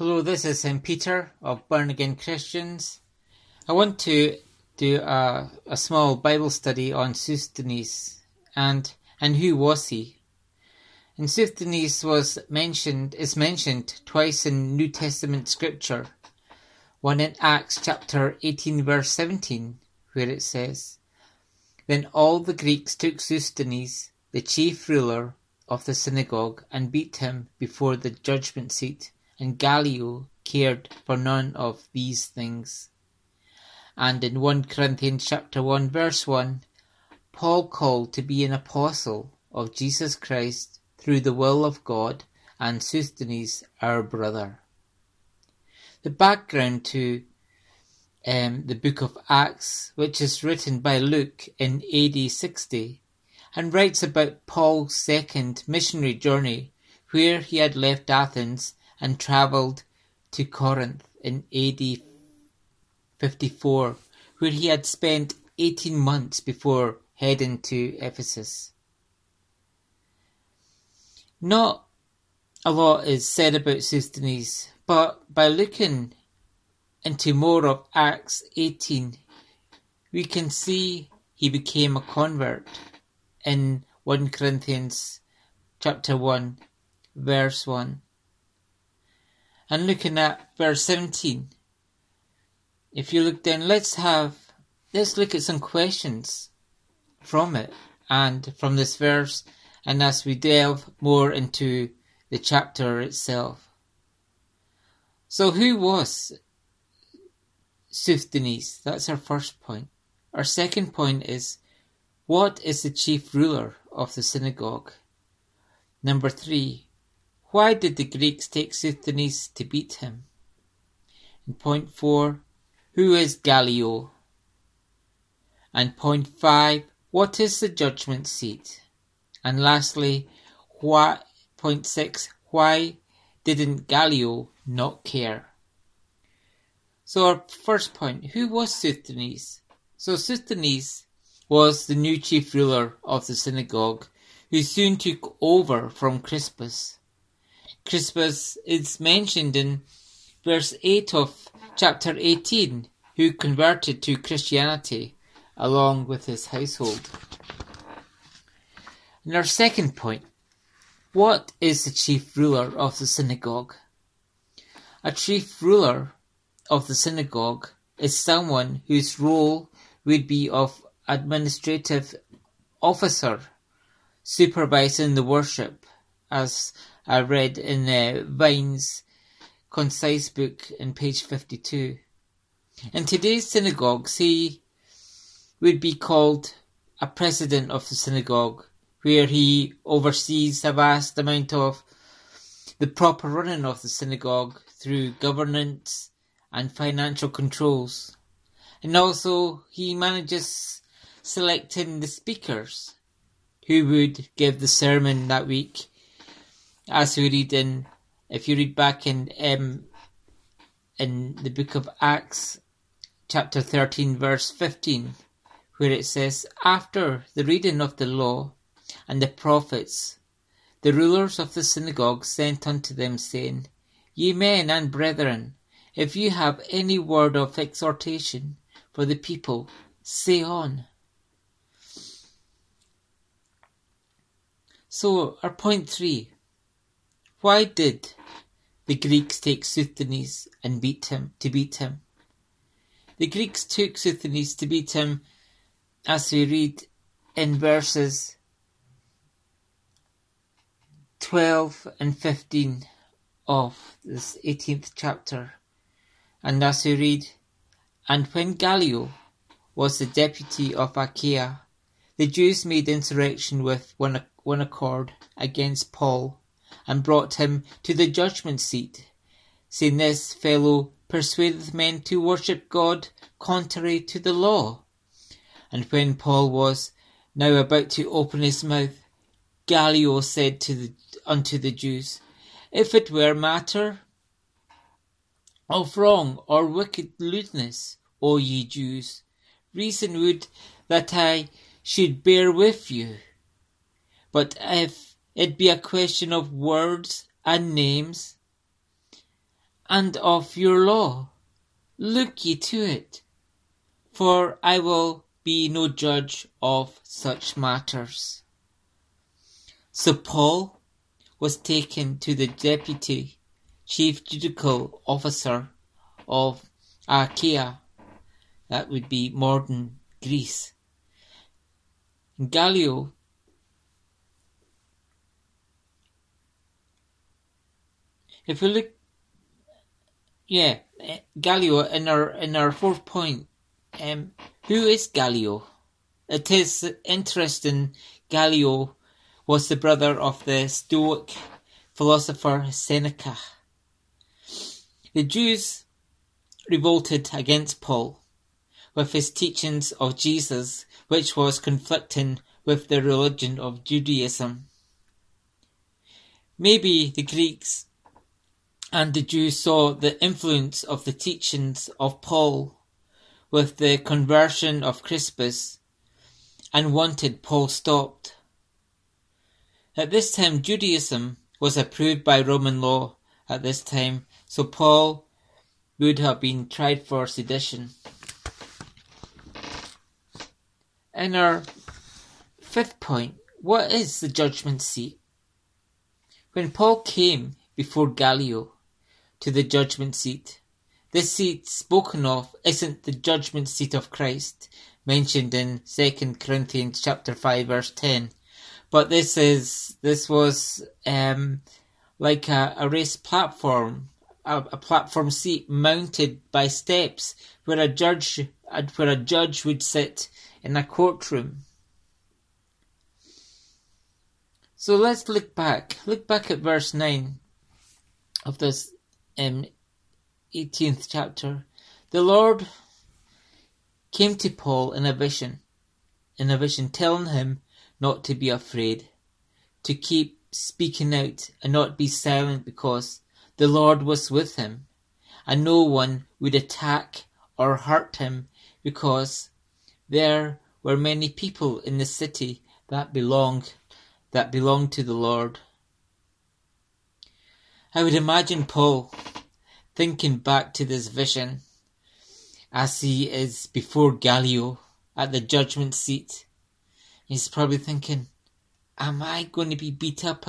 Hello, this is St. Peter of Born Again Christians. I want to do a, a small Bible study on Sosthenes and and who was he? And Sosthenes was mentioned is mentioned twice in New Testament scripture. One in Acts chapter 18 verse 17 where it says, Then all the Greeks took Sosthenes, the chief ruler of the synagogue, and beat him before the judgment seat and Gallio cared for none of these things. And in 1 Corinthians chapter 1 verse 1, Paul called to be an apostle of Jesus Christ through the will of God and Sosthenes our brother. The background to um, the book of Acts, which is written by Luke in AD 60, and writes about Paul's second missionary journey, where he had left Athens and travelled to Corinth in AD 54, where he had spent 18 months before heading to Ephesus. Not a lot is said about Sosthenes, but by looking into more of Acts 18, we can see he became a convert in 1 Corinthians chapter 1 verse 1 and looking at verse 17. If you look down, let's have, let's look at some questions from it and from this verse, and as we delve more into the chapter itself. So, who was Sosthenes? That's our first point. Our second point is what is the chief ruler of the synagogue? Number three, why did the Greeks take Sosthenes to beat him? And point four, who is Gallio? And point five, what is the judgment seat? And lastly, why, point six, why didn't Gallio not care? So our first point, who was Sosthenes? So Sosthenes was the new chief ruler of the synagogue who soon took over from Crispus. Crispus is mentioned in verse 8 of chapter 18, who converted to Christianity along with his household. And our second point what is the chief ruler of the synagogue? A chief ruler of the synagogue is someone whose role would be of administrative officer, supervising the worship, as I read in uh, Vine's concise book in page 52. In today's synagogues, he would be called a president of the synagogue, where he oversees a vast amount of the proper running of the synagogue through governance and financial controls. And also, he manages selecting the speakers who would give the sermon that week as we read in, if you read back in um, in the book of Acts, chapter 13, verse 15, where it says, After the reading of the law and the prophets, the rulers of the synagogue sent unto them, saying, Ye men and brethren, if you have any word of exhortation for the people, say on. So, our point three why did the Greeks take Sosthenes and beat him to beat him? The Greeks took Sosthenes to beat him, as we read in verses 12 and 15 of this 18th chapter. And as we read, And when Gallio was the deputy of Achaia, the Jews made insurrection with one, one accord against Paul and brought him to the judgment seat, saying, This fellow persuadeth men to worship God contrary to the law. And when Paul was now about to open his mouth, Gallio said to the, unto the Jews, If it were matter of wrong or wicked lewdness, O ye Jews, reason would that I should bear with you. But if it be a question of words and names, and of your law. Look ye to it, for I will be no judge of such matters. So Paul was taken to the deputy chief judicial officer of Achaia, that would be modern Greece. Gallio if we look yeah Gallio in our in our fourth point um who is Gallio it is interesting Gallio was the brother of the Stoic philosopher Seneca the Jews revolted against Paul with his teachings of Jesus, which was conflicting with the religion of Judaism. Maybe the Greeks and the Jews saw the influence of the teachings of Paul with the conversion of Crispus and wanted Paul stopped. At this time, Judaism was approved by Roman law at this time so Paul would have been tried for sedition. In our fifth point, what is the judgment seat? When Paul came before Gallio to the judgment seat, this seat spoken of isn't the judgment seat of Christ mentioned in 2 Corinthians chapter 5 verse 10 but this is this was um, like a, a race platform a, a platform seat mounted by steps where a judge where a judge would sit in a courtroom. So let's look back. Look back at verse 9 of this um, 18th chapter. The Lord came to Paul in a vision, in a vision, telling him not to be afraid, to keep speaking out and not be silent because the Lord was with him, and no one would attack or hurt him because there were many people in the city that belonged that belonged to the Lord. I would imagine Paul thinking back to this vision as he is before Gallio at the judgment seat. He's probably thinking, Am I going to be beat up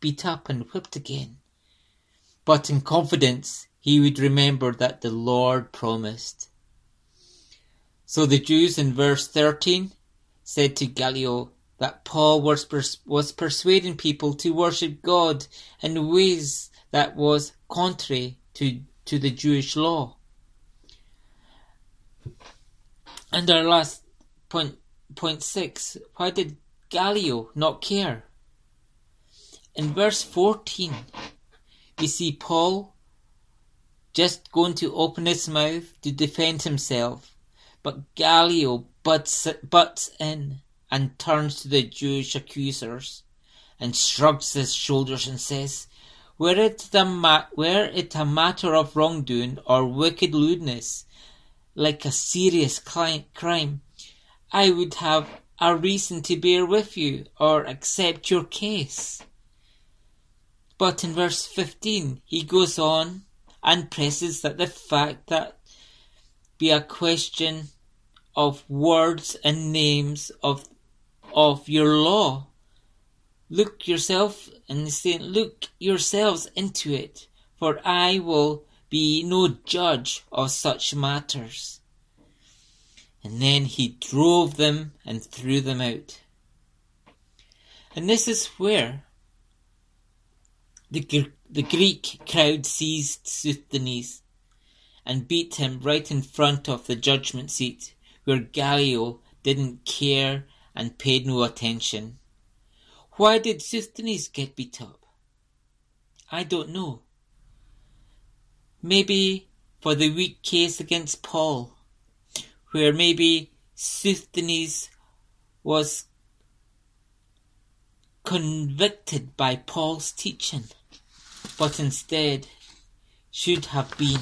beat up and whipped again? but in confidence he would remember that the Lord promised. So the Jews in verse 13 said to Gallio that Paul was, pers- was persuading people to worship God in ways that was contrary to, to the Jewish law. And our last point, point six, why did Gallio not care? In verse 14, we see Paul just going to open his mouth to defend himself, but Gallio butts, butts in and turns to the Jewish accusers and shrugs his shoulders and says, were it, the ma- were it a matter of wrongdoing or wicked lewdness, like a serious crime, I would have a reason to bear with you or accept your case. But in verse 15, he goes on and presses that the fact that be a question of words and names of of your law. Look yourself and saying, look yourselves into it, for I will be no judge of such matters. And then he drove them and threw them out. And this is where the, the Greek crowd seized Sosthenes and beat him right in front of the judgment seat, where Gallio didn't care and paid no attention. Why did Sosthenes get beat up? I don't know. Maybe for the weak case against Paul, where maybe Sosthenes was convicted by Paul's teaching but instead should have been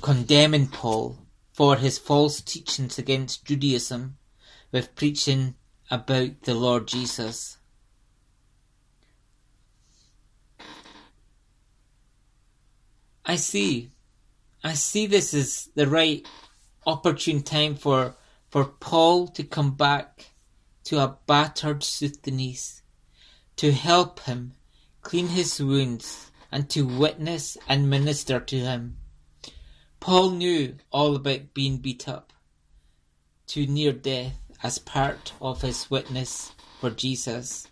condemning Paul for his false teachings against Judaism with preaching about the Lord Jesus. I see. I see this is the right opportune time for for Paul to come back to a battered Sosthenes, to help him clean his wounds, and to witness and minister to him. Paul knew all about being beat up to near death as part of his witness for Jesus.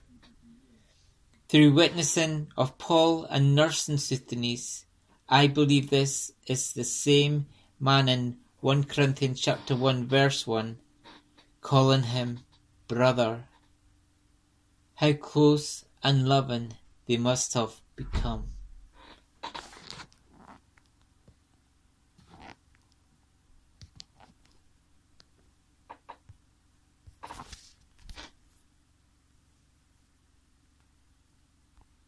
Through witnessing of Paul and nursing Sosthenes, I believe this is the same man in 1 Corinthians chapter 1 verse 1, calling him brother. How close and loving they must have become.